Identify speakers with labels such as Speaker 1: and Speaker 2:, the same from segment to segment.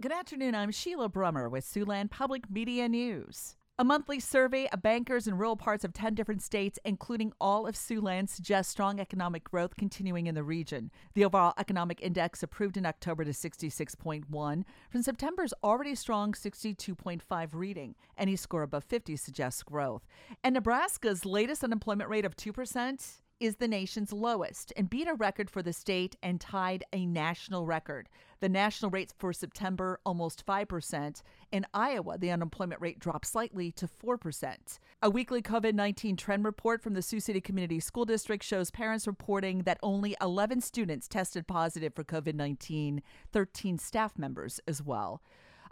Speaker 1: Good afternoon. I'm Sheila Brummer with Siouxland Public Media News. A monthly survey of bankers in rural parts of 10 different states, including all of Siouxland, suggests strong economic growth continuing in the region. The overall economic index improved in October to 66.1 from September's already strong 62.5 reading. Any score above 50 suggests growth. And Nebraska's latest unemployment rate of 2% is the nation's lowest and beat a record for the state and tied a national record. The national rates for September almost 5%. In Iowa, the unemployment rate dropped slightly to 4%. A weekly COVID-19 trend report from the Sioux City Community School District shows parents reporting that only 11 students tested positive for COVID-19, 13 staff members as well.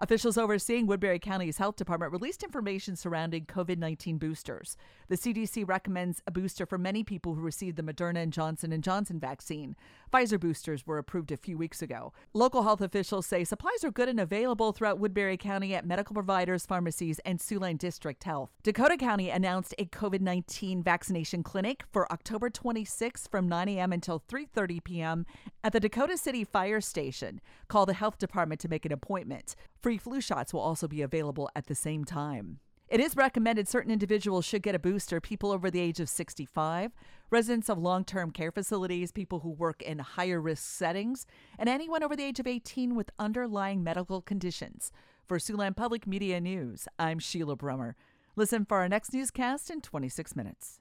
Speaker 1: Officials overseeing Woodbury County's health department released information surrounding COVID 19 boosters. The CDC recommends a booster for many people who received the Moderna and Johnson & Johnson vaccine. Pfizer boosters were approved a few weeks ago. Local health officials say supplies are good and available throughout Woodbury County at medical providers, pharmacies, and Siouxland District Health. Dakota County announced a COVID 19 vaccination clinic for October 26 from 9 a.m. until 3:30 p.m. at the Dakota City Fire Station. Call the health department to make an appointment. Free flu shots will also be available at the same time. It is recommended certain individuals should get a booster people over the age of 65, residents of long term care facilities, people who work in higher risk settings, and anyone over the age of 18 with underlying medical conditions. For Siouxland Public Media News, I'm Sheila Brummer. Listen for our next newscast in 26 minutes.